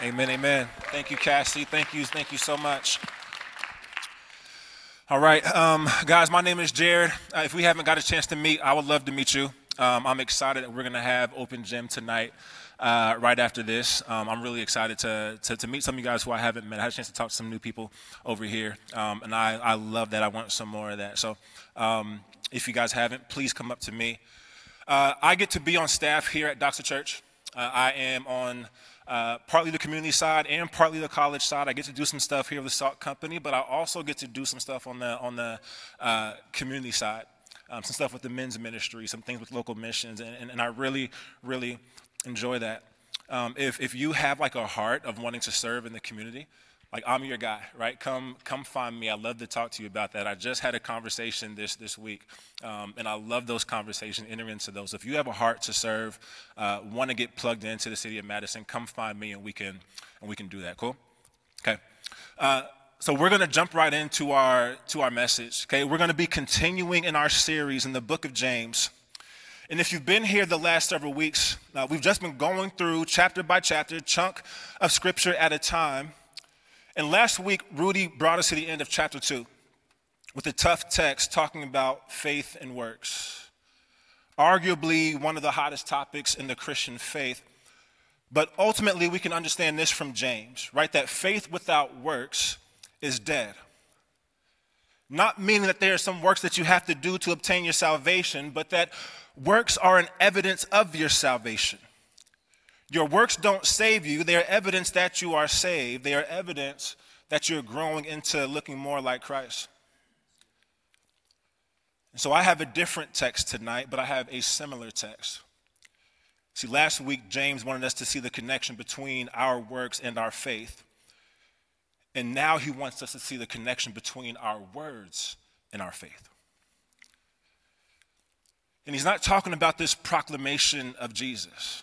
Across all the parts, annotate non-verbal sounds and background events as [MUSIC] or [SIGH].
Amen, amen. Thank you, Cassie. Thank you, thank you so much. All right, um, guys, my name is Jared. Uh, if we haven't got a chance to meet, I would love to meet you. Um, I'm excited that we're going to have Open Gym tonight. Uh, right after this, um, I'm really excited to, to, to, meet some of you guys who I haven't met. I had a chance to talk to some new people over here, um, and I, I love that. I want some more of that. So, um, if you guys haven't, please come up to me. Uh, I get to be on staff here at Doxa Church. Uh, I am on uh, partly the community side and partly the college side. I get to do some stuff here with the Salt Company, but I also get to do some stuff on the on the uh, community side, um, some stuff with the men's ministry, some things with local missions, and, and, and I really, really enjoy that. Um, if if you have like a heart of wanting to serve in the community, like I'm your guy, right? Come, come find me. I love to talk to you about that. I just had a conversation this this week, um, and I love those conversations. Enter into those. If you have a heart to serve, uh, want to get plugged into the city of Madison, come find me, and we can and we can do that. Cool. Okay. Uh, so we're going to jump right into our to our message. Okay, we're going to be continuing in our series in the book of James. And if you've been here the last several weeks, uh, we've just been going through chapter by chapter, chunk of scripture at a time. And last week, Rudy brought us to the end of chapter 2 with a tough text talking about faith and works. Arguably one of the hottest topics in the Christian faith. But ultimately, we can understand this from James, right? That faith without works is dead. Not meaning that there are some works that you have to do to obtain your salvation, but that works are an evidence of your salvation. Your works don't save you, they are evidence that you are saved. They are evidence that you're growing into looking more like Christ. And so I have a different text tonight, but I have a similar text. See, last week, James wanted us to see the connection between our works and our faith. And now he wants us to see the connection between our words and our faith. And he's not talking about this proclamation of Jesus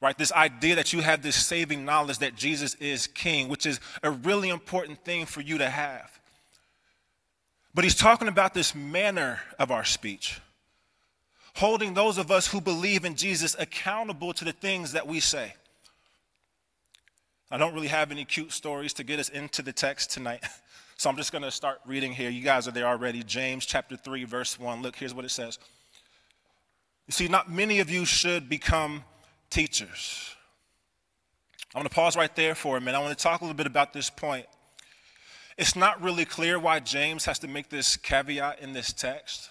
right? This idea that you have this saving knowledge that Jesus is king, which is a really important thing for you to have. But he's talking about this manner of our speech, holding those of us who believe in Jesus accountable to the things that we say. I don't really have any cute stories to get us into the text tonight. [LAUGHS] So I'm just going to start reading here. You guys are there already. James chapter 3, verse 1. Look, here's what it says. You see, not many of you should become teachers. I'm going to pause right there for a minute. I want to talk a little bit about this point. It's not really clear why James has to make this caveat in this text.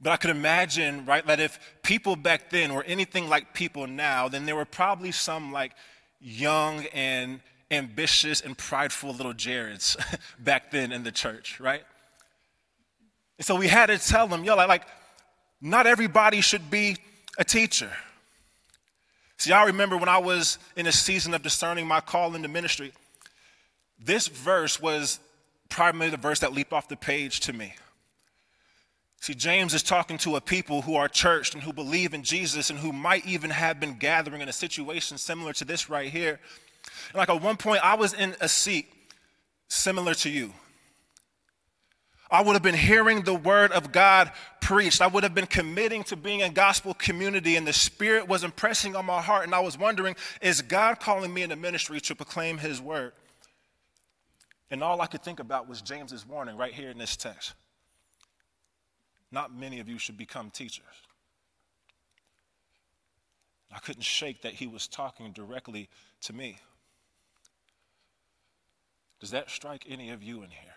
But I could imagine, right, that if people back then were anything like people now, then there were probably some like young and ambitious and prideful little Jareds [LAUGHS] back then in the church, right? And so we had to tell them, yo, like, like not everybody should be a teacher. See, I remember when I was in a season of discerning my call into ministry, this verse was primarily the verse that leaped off the page to me. See, James is talking to a people who are churched and who believe in Jesus and who might even have been gathering in a situation similar to this right here. And like at one point, I was in a seat similar to you. I would have been hearing the word of God preached. I would have been committing to being in gospel community, and the Spirit was impressing on my heart. And I was wondering, is God calling me into ministry to proclaim His word? And all I could think about was James's warning right here in this text. Not many of you should become teachers. I couldn't shake that he was talking directly to me. Does that strike any of you in here?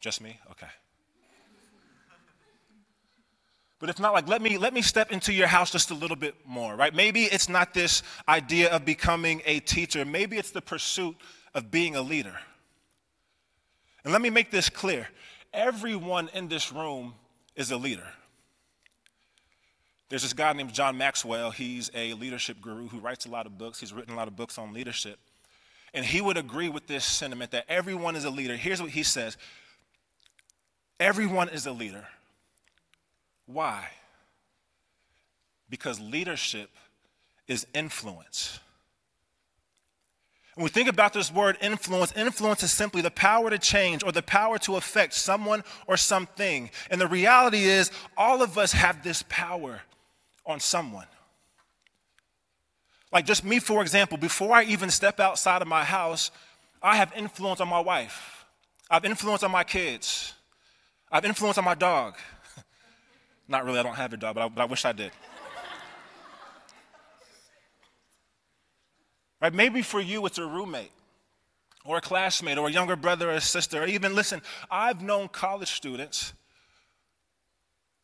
Just me? Okay. But if not, like let me let me step into your house just a little bit more, right? Maybe it's not this idea of becoming a teacher. Maybe it's the pursuit of being a leader. And let me make this clear. Everyone in this room is a leader. There's this guy named John Maxwell. He's a leadership guru who writes a lot of books. He's written a lot of books on leadership. And he would agree with this sentiment that everyone is a leader. Here's what he says Everyone is a leader. Why? Because leadership is influence. When we think about this word influence, influence is simply the power to change or the power to affect someone or something. And the reality is, all of us have this power on someone. Like, just me, for example, before I even step outside of my house, I have influence on my wife, I've influence on my kids, I've influence on my dog. [LAUGHS] Not really, I don't have a dog, but I, but I wish I did. right? Maybe for you, it's a roommate or a classmate or a younger brother or a sister, or even, listen, I've known college students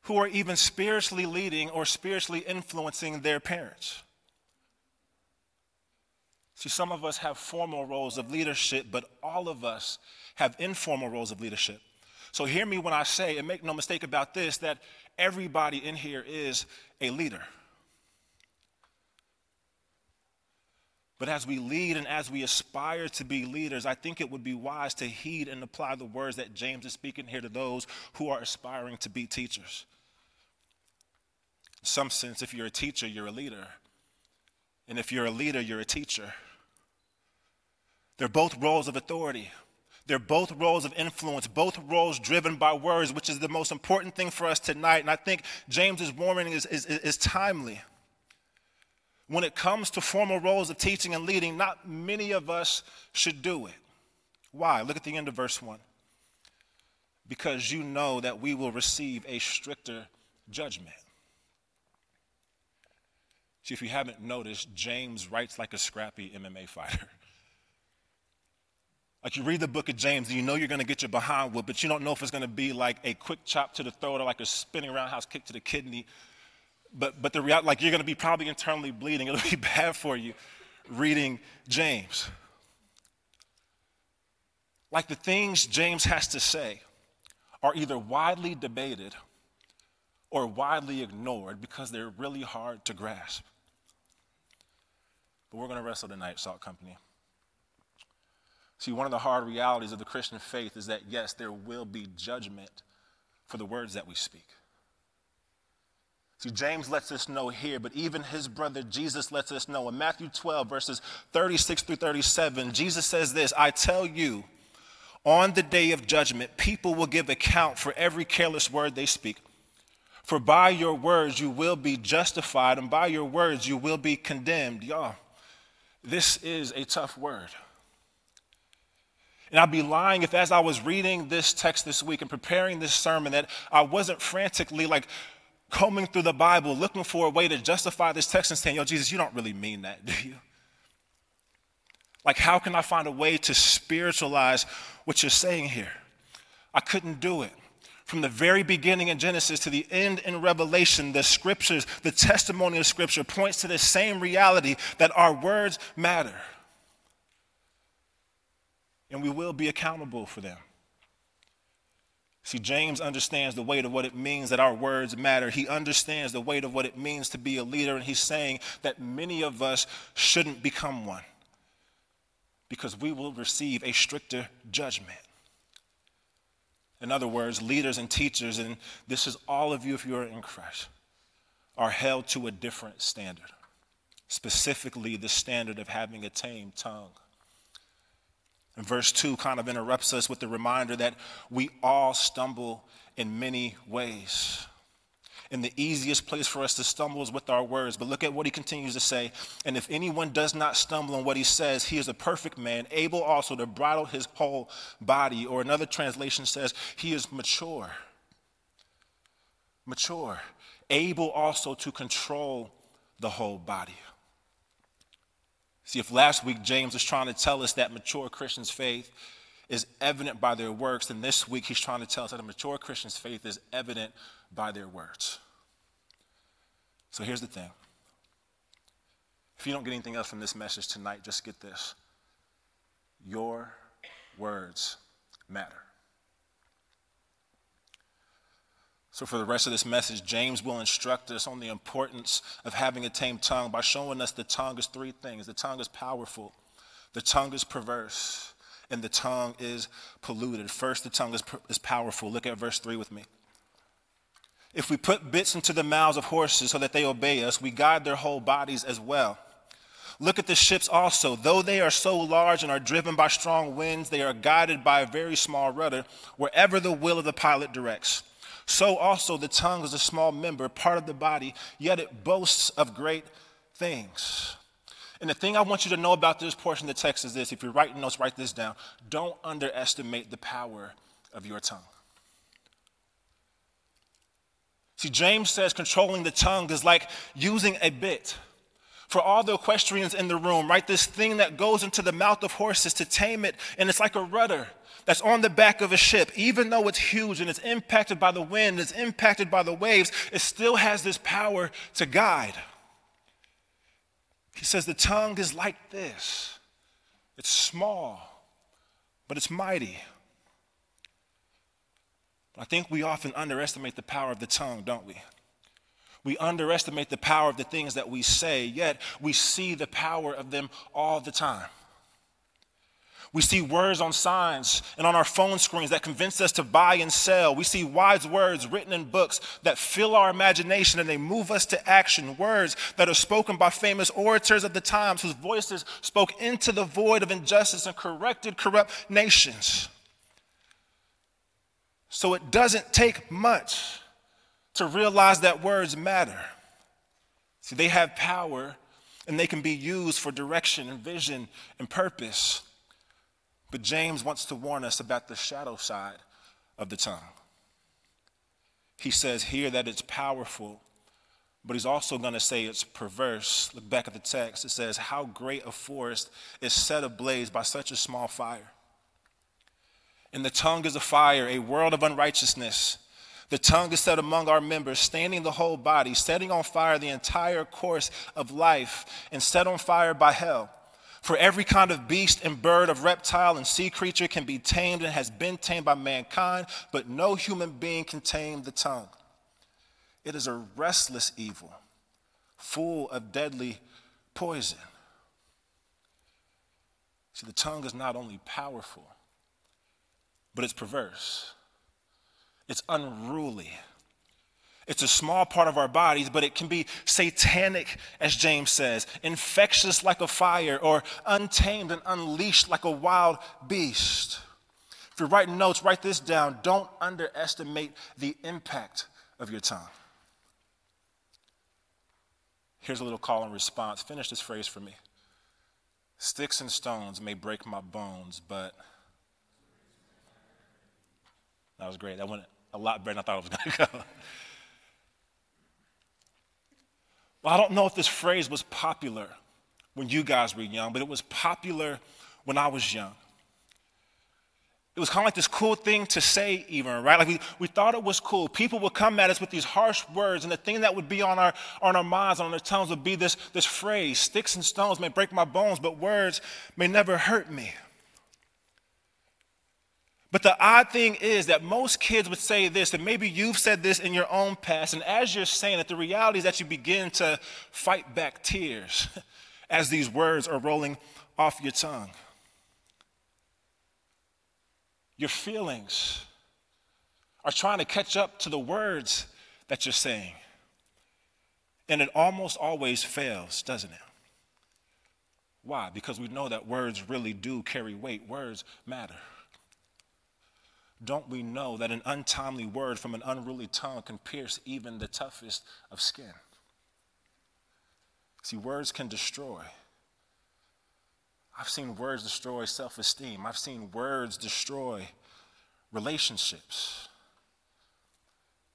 who are even spiritually leading or spiritually influencing their parents. See, some of us have formal roles of leadership, but all of us have informal roles of leadership. So hear me when I say, and make no mistake about this, that everybody in here is a leader. But as we lead and as we aspire to be leaders, I think it would be wise to heed and apply the words that James is speaking here to those who are aspiring to be teachers. In some sense, if you're a teacher, you're a leader. And if you're a leader, you're a teacher. They're both roles of authority. They're both roles of influence, both roles driven by words, which is the most important thing for us tonight. And I think James's warning is, is, is timely. When it comes to formal roles of teaching and leading, not many of us should do it. Why? Look at the end of verse 1. Because you know that we will receive a stricter judgment. See, if you haven't noticed, James writes like a scrappy MMA fighter. [LAUGHS] Like you read the book of James and you know you're going to get your behind whooped, but you don't know if it's going to be like a quick chop to the throat or like a spinning roundhouse kick to the kidney. But, but the reality, like you're going to be probably internally bleeding. [LAUGHS] It'll be bad for you reading James. Like the things James has to say are either widely debated or widely ignored because they're really hard to grasp. But we're going to wrestle tonight, Salt Company. See, one of the hard realities of the Christian faith is that, yes, there will be judgment for the words that we speak. See, James lets us know here, but even his brother Jesus lets us know. In Matthew 12, verses 36 through 37, Jesus says this I tell you, on the day of judgment, people will give account for every careless word they speak. For by your words you will be justified, and by your words you will be condemned. Y'all, this is a tough word. And I'd be lying if, as I was reading this text this week and preparing this sermon, that I wasn't frantically like combing through the Bible looking for a way to justify this text and saying, Yo, Jesus, you don't really mean that, do you? Like, how can I find a way to spiritualize what you're saying here? I couldn't do it. From the very beginning in Genesis to the end in Revelation, the scriptures, the testimony of scripture points to the same reality that our words matter and we will be accountable for them. See, James understands the weight of what it means that our words matter. He understands the weight of what it means to be a leader, and he's saying that many of us shouldn't become one because we will receive a stricter judgment. In other words, leaders and teachers, and this is all of you if you are in Christ, are held to a different standard, specifically the standard of having a tame tongue. Verse 2 kind of interrupts us with the reminder that we all stumble in many ways. And the easiest place for us to stumble is with our words. But look at what he continues to say. And if anyone does not stumble in what he says, he is a perfect man, able also to bridle his whole body. Or another translation says, he is mature. Mature. Able also to control the whole body. See, if last week James was trying to tell us that mature Christians' faith is evident by their works, then this week he's trying to tell us that a mature Christian's faith is evident by their words. So here's the thing. If you don't get anything else from this message tonight, just get this. Your words matter. So, for the rest of this message, James will instruct us on the importance of having a tame tongue by showing us the tongue is three things the tongue is powerful, the tongue is perverse, and the tongue is polluted. First, the tongue is, is powerful. Look at verse 3 with me. If we put bits into the mouths of horses so that they obey us, we guide their whole bodies as well. Look at the ships also. Though they are so large and are driven by strong winds, they are guided by a very small rudder wherever the will of the pilot directs. So also the tongue is a small member, part of the body, yet it boasts of great things. And the thing I want you to know about this portion of the text is this if you're writing notes, write this down. Don't underestimate the power of your tongue. See, James says controlling the tongue is like using a bit. For all the equestrians in the room, right? This thing that goes into the mouth of horses to tame it, and it's like a rudder that's on the back of a ship. Even though it's huge and it's impacted by the wind, it's impacted by the waves, it still has this power to guide. He says the tongue is like this it's small, but it's mighty. I think we often underestimate the power of the tongue, don't we? We underestimate the power of the things that we say, yet we see the power of them all the time. We see words on signs and on our phone screens that convince us to buy and sell. We see wise words written in books that fill our imagination and they move us to action. Words that are spoken by famous orators of the times whose voices spoke into the void of injustice and corrected corrupt nations. So it doesn't take much to realize that words matter. See, they have power and they can be used for direction and vision and purpose. But James wants to warn us about the shadow side of the tongue. He says here that it's powerful, but he's also going to say it's perverse. Look back at the text. It says, How great a forest is set ablaze by such a small fire. And the tongue is a fire, a world of unrighteousness. The tongue is set among our members, standing the whole body, setting on fire the entire course of life, and set on fire by hell. For every kind of beast and bird, of reptile and sea creature can be tamed and has been tamed by mankind, but no human being can tame the tongue. It is a restless evil, full of deadly poison. See, the tongue is not only powerful, but it's perverse, it's unruly. It's a small part of our bodies, but it can be satanic, as James says, infectious like a fire, or untamed and unleashed like a wild beast. If you're writing notes, write this down. Don't underestimate the impact of your tongue. Here's a little call and response. Finish this phrase for me. Sticks and stones may break my bones, but. That was great. That went a lot better than I thought it was going [LAUGHS] to go. Well, I don't know if this phrase was popular when you guys were young, but it was popular when I was young. It was kind of like this cool thing to say, even, right? Like we, we thought it was cool. People would come at us with these harsh words, and the thing that would be on our, on our minds, on our tongues, would be this, this phrase Sticks and stones may break my bones, but words may never hurt me. But the odd thing is that most kids would say this, and maybe you've said this in your own past, and as you're saying it, the reality is that you begin to fight back tears [LAUGHS] as these words are rolling off your tongue. Your feelings are trying to catch up to the words that you're saying. And it almost always fails, doesn't it? Why? Because we know that words really do carry weight, words matter don't we know that an untimely word from an unruly tongue can pierce even the toughest of skin? See, words can destroy. I've seen words destroy self esteem, I've seen words destroy relationships.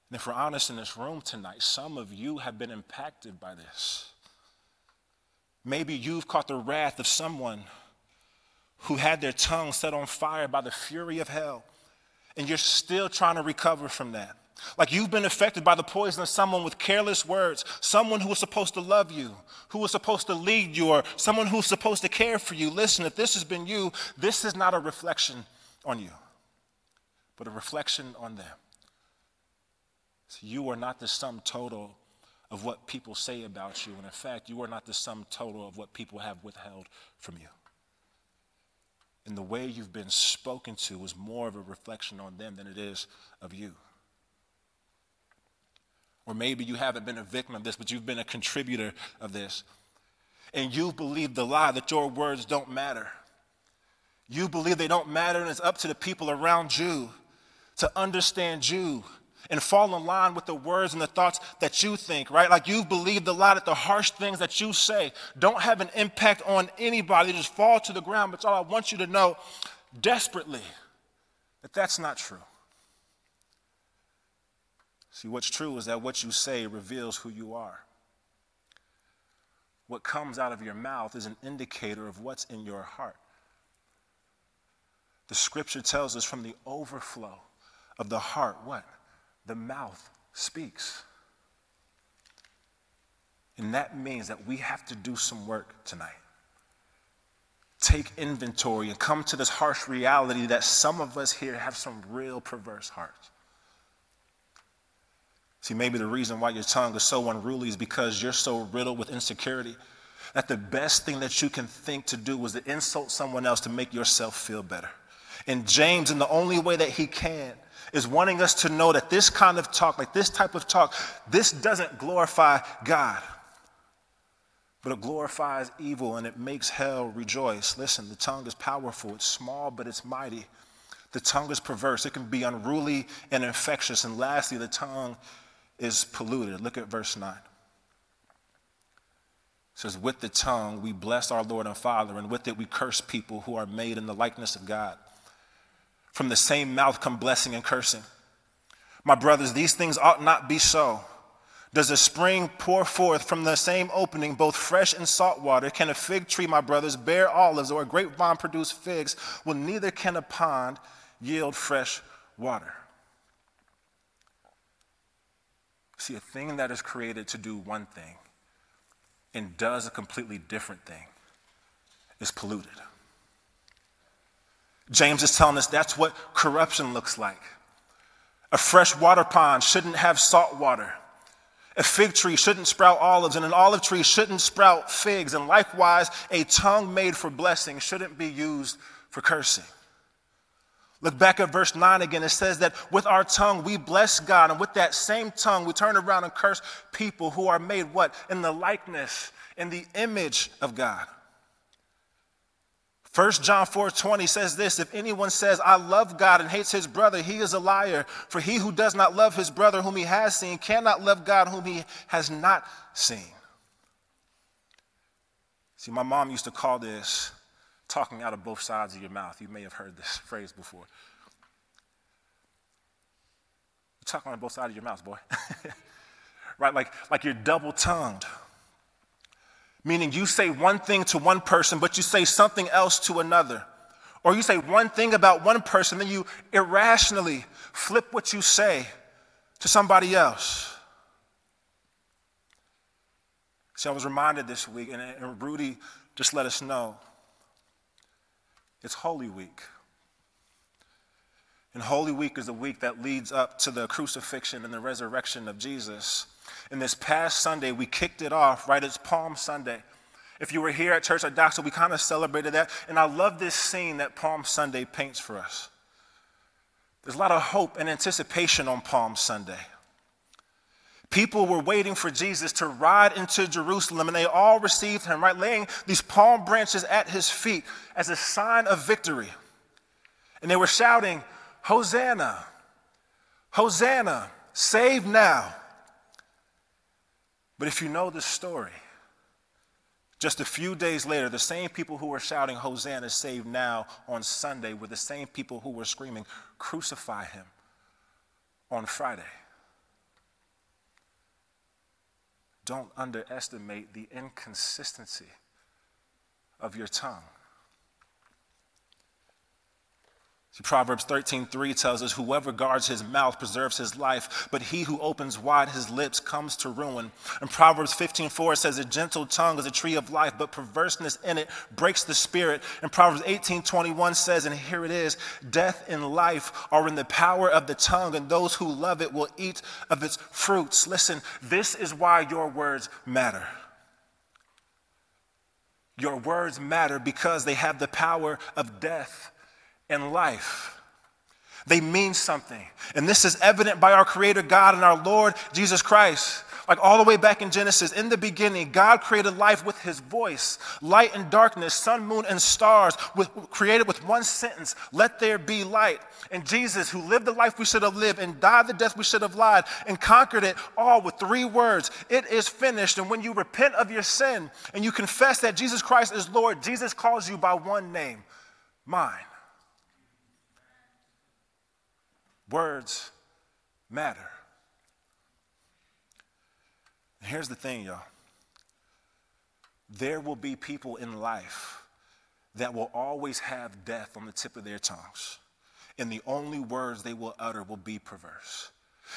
And if we're honest in this room tonight, some of you have been impacted by this. Maybe you've caught the wrath of someone who had their tongue set on fire by the fury of hell and you're still trying to recover from that. Like you've been affected by the poison of someone with careless words, someone who was supposed to love you, who was supposed to lead you, or someone who's supposed to care for you. Listen, if this has been you, this is not a reflection on you, but a reflection on them. So you are not the sum total of what people say about you. And in fact, you are not the sum total of what people have withheld from you and the way you've been spoken to is more of a reflection on them than it is of you. Or maybe you haven't been a victim of this, but you've been a contributor of this. And you believe the lie that your words don't matter. You believe they don't matter, and it's up to the people around you to understand you and fall in line with the words and the thoughts that you think, right? Like you've believed a lot that the harsh things that you say don't have an impact on anybody, they just fall to the ground. But all I want you to know desperately that that's not true. See, what's true is that what you say reveals who you are. What comes out of your mouth is an indicator of what's in your heart. The scripture tells us from the overflow of the heart, what? The mouth speaks. And that means that we have to do some work tonight. Take inventory and come to this harsh reality that some of us here have some real perverse hearts. See, maybe the reason why your tongue is so unruly is because you're so riddled with insecurity that the best thing that you can think to do is to insult someone else to make yourself feel better. And James, in the only way that he can, is wanting us to know that this kind of talk, like this type of talk, this doesn't glorify God, but it glorifies evil and it makes hell rejoice. Listen, the tongue is powerful, it's small, but it's mighty. The tongue is perverse, it can be unruly and infectious. And lastly, the tongue is polluted. Look at verse 9. It says, With the tongue we bless our Lord and Father, and with it we curse people who are made in the likeness of God. From the same mouth come blessing and cursing. My brothers, these things ought not be so. Does a spring pour forth from the same opening both fresh and salt water? Can a fig tree, my brothers, bear olives, or a grapevine produce figs? Well, neither can a pond yield fresh water. See, a thing that is created to do one thing and does a completely different thing is polluted. James is telling us that's what corruption looks like. A fresh water pond shouldn't have salt water. A fig tree shouldn't sprout olives, and an olive tree shouldn't sprout figs. And likewise, a tongue made for blessing shouldn't be used for cursing. Look back at verse 9 again. It says that with our tongue we bless God, and with that same tongue we turn around and curse people who are made what? In the likeness, in the image of God. 1 John 4:20 says this If anyone says, I love God and hates his brother, he is a liar. For he who does not love his brother whom he has seen cannot love God whom he has not seen. See, my mom used to call this talking out of both sides of your mouth. You may have heard this phrase before. You're talking out of both sides of your mouth, boy. [LAUGHS] right? Like, like you're double tongued. Meaning you say one thing to one person, but you say something else to another. Or you say one thing about one person, then you irrationally flip what you say to somebody else. See, I was reminded this week, and, and Rudy just let us know it's Holy Week. And Holy Week is the week that leads up to the crucifixion and the resurrection of Jesus. And this past Sunday, we kicked it off, right? It's Palm Sunday. If you were here at Church at Doxa, we kind of celebrated that. And I love this scene that Palm Sunday paints for us. There's a lot of hope and anticipation on Palm Sunday. People were waiting for Jesus to ride into Jerusalem, and they all received him, right? Laying these palm branches at his feet as a sign of victory. And they were shouting, Hosanna, Hosanna, save now. But if you know the story, just a few days later, the same people who were shouting, Hosanna, save now on Sunday were the same people who were screaming, Crucify him on Friday. don't underestimate the inconsistency of your tongue. See, Proverbs 13:3 tells us, "Whoever guards his mouth preserves his life, but he who opens wide his lips comes to ruin." And Proverbs 15:4 says, "A gentle tongue is a tree of life, but perverseness in it breaks the spirit." And Proverbs 18:21 says, and here it is, "Death and life are in the power of the tongue, and those who love it will eat of its fruits." Listen, this is why your words matter. Your words matter because they have the power of death in life. They mean something. And this is evident by our Creator God and our Lord Jesus Christ. Like all the way back in Genesis, in the beginning, God created life with his voice. Light and darkness, sun, moon, and stars, with, created with one sentence let there be light. And Jesus, who lived the life we should have lived and died the death we should have lied, and conquered it all with three words it is finished. And when you repent of your sin and you confess that Jesus Christ is Lord, Jesus calls you by one name mine. Words matter. Here's the thing, y'all. There will be people in life that will always have death on the tip of their tongues, and the only words they will utter will be perverse.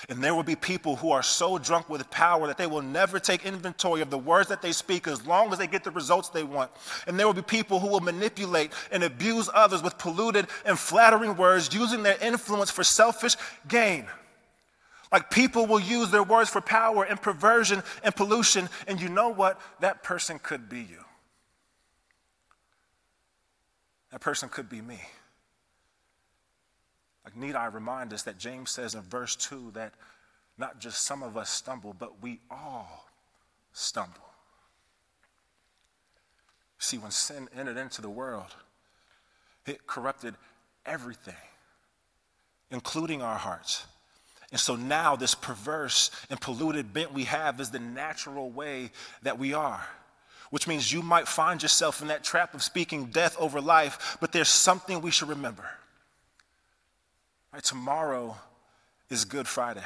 And there will be people who are so drunk with power that they will never take inventory of the words that they speak as long as they get the results they want. And there will be people who will manipulate and abuse others with polluted and flattering words, using their influence for selfish gain. Like people will use their words for power and perversion and pollution, and you know what? That person could be you. That person could be me. Like, need I remind us that James says in verse 2 that not just some of us stumble, but we all stumble. See, when sin entered into the world, it corrupted everything, including our hearts. And so now, this perverse and polluted bent we have is the natural way that we are, which means you might find yourself in that trap of speaking death over life, but there's something we should remember. Right, tomorrow is Good Friday,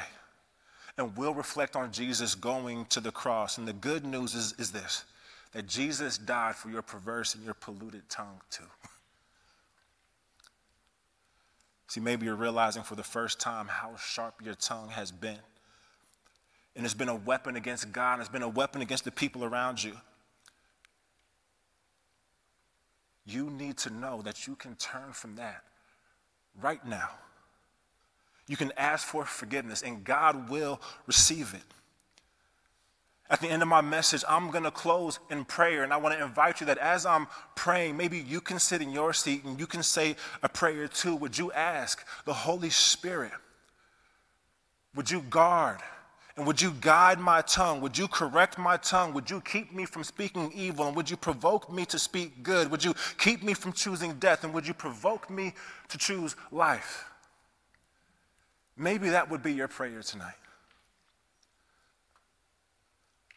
and we'll reflect on Jesus going to the cross. And the good news is, is this that Jesus died for your perverse and your polluted tongue, too. [LAUGHS] See, maybe you're realizing for the first time how sharp your tongue has been. And it's been a weapon against God, and it's been a weapon against the people around you. You need to know that you can turn from that right now. You can ask for forgiveness, and God will receive it. At the end of my message, I'm going to close in prayer, and I want to invite you that as I'm praying, maybe you can sit in your seat and you can say a prayer too. Would you ask the Holy Spirit? Would you guard and would you guide my tongue? Would you correct my tongue? Would you keep me from speaking evil? And would you provoke me to speak good? Would you keep me from choosing death? And would you provoke me to choose life? Maybe that would be your prayer tonight.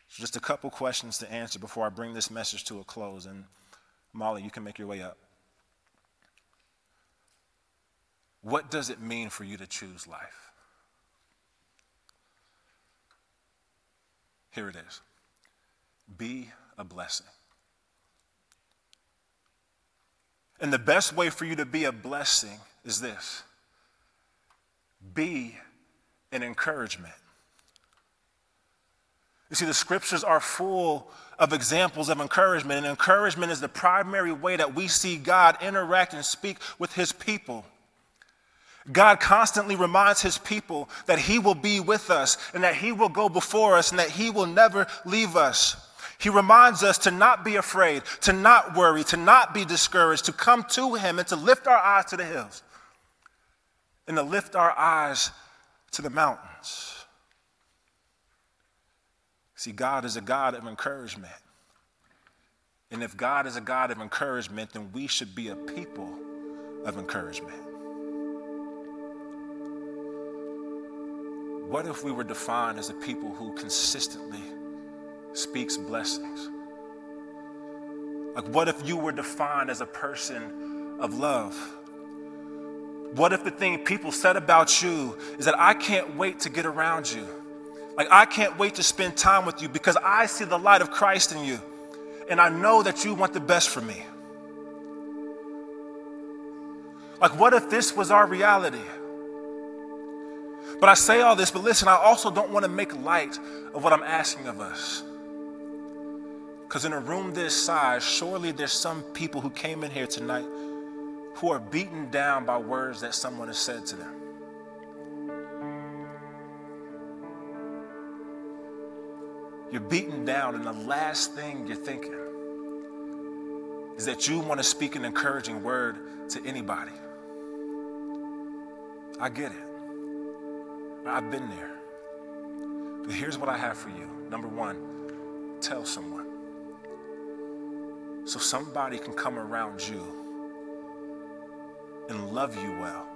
So just a couple questions to answer before I bring this message to a close. And Molly, you can make your way up. What does it mean for you to choose life? Here it is be a blessing. And the best way for you to be a blessing is this be an encouragement. You see, the scriptures are full of examples of encouragement, and encouragement is the primary way that we see God interact and speak with his people. God constantly reminds his people that he will be with us and that he will go before us and that he will never leave us. He reminds us to not be afraid, to not worry, to not be discouraged, to come to him and to lift our eyes to the hills and to lift our eyes to the mountains. See, God is a God of encouragement. And if God is a God of encouragement, then we should be a people of encouragement. What if we were defined as a people who consistently speaks blessings? Like, what if you were defined as a person of love? What if the thing people said about you is that I can't wait to get around you? Like, I can't wait to spend time with you because I see the light of Christ in you. And I know that you want the best for me. Like, what if this was our reality? But I say all this, but listen, I also don't want to make light of what I'm asking of us. Because in a room this size, surely there's some people who came in here tonight who are beaten down by words that someone has said to them. You're beaten down, and the last thing you're thinking is that you want to speak an encouraging word to anybody. I get it. I've been there. But here's what I have for you. Number one, tell someone. So somebody can come around you and love you well.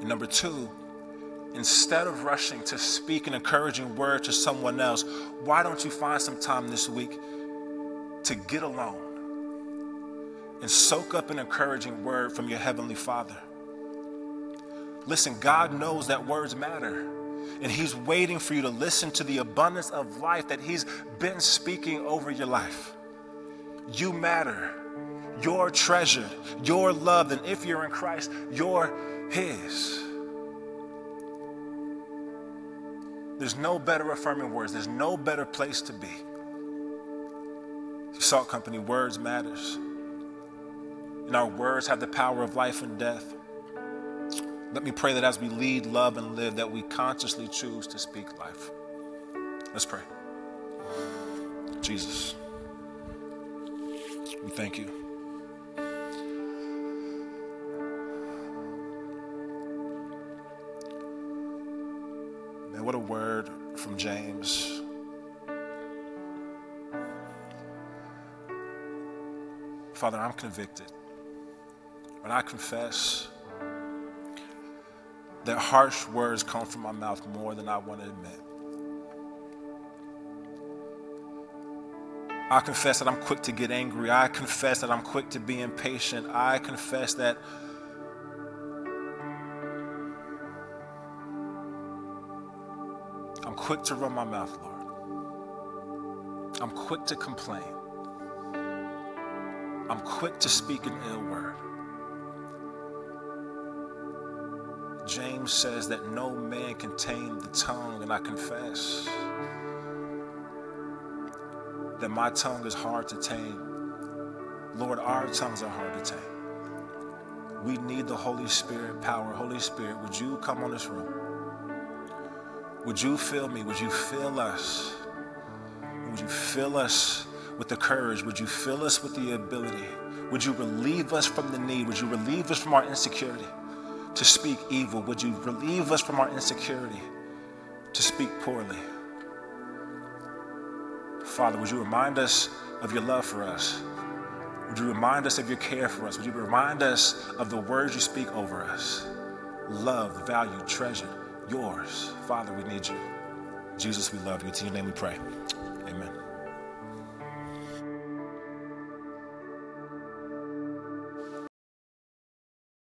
And number two, instead of rushing to speak an encouraging word to someone else, why don't you find some time this week to get alone and soak up an encouraging word from your Heavenly Father? Listen, God knows that words matter. And He's waiting for you to listen to the abundance of life that He's been speaking over your life. You matter. You're treasured. You're loved. And if you're in Christ, you're His. There's no better affirming words. There's no better place to be. Salt Company, words matters. And our words have the power of life and death. Let me pray that as we lead, love, and live, that we consciously choose to speak life. Let's pray. Jesus, we thank you. What a word from James. Father, I'm convicted. When I confess, that harsh words come from my mouth more than I want to admit. I confess that I'm quick to get angry. I confess that I'm quick to be impatient. I confess that quick to run my mouth, Lord. I'm quick to complain. I'm quick to speak an ill word. James says that no man can tame the tongue, and I confess that my tongue is hard to tame. Lord, our tongues are hard to tame. We need the Holy Spirit power. Holy Spirit, would you come on this room? Would you fill me? Would you fill us? Would you fill us with the courage? Would you fill us with the ability? Would you relieve us from the need? Would you relieve us from our insecurity? to speak evil? Would you relieve us from our insecurity to speak poorly? Father, would you remind us of your love for us? Would you remind us of your care for us? Would you remind us of the words you speak over us? Love, value, treasure, yours. Father, we need you. Jesus, we love you. In your name we pray. Amen.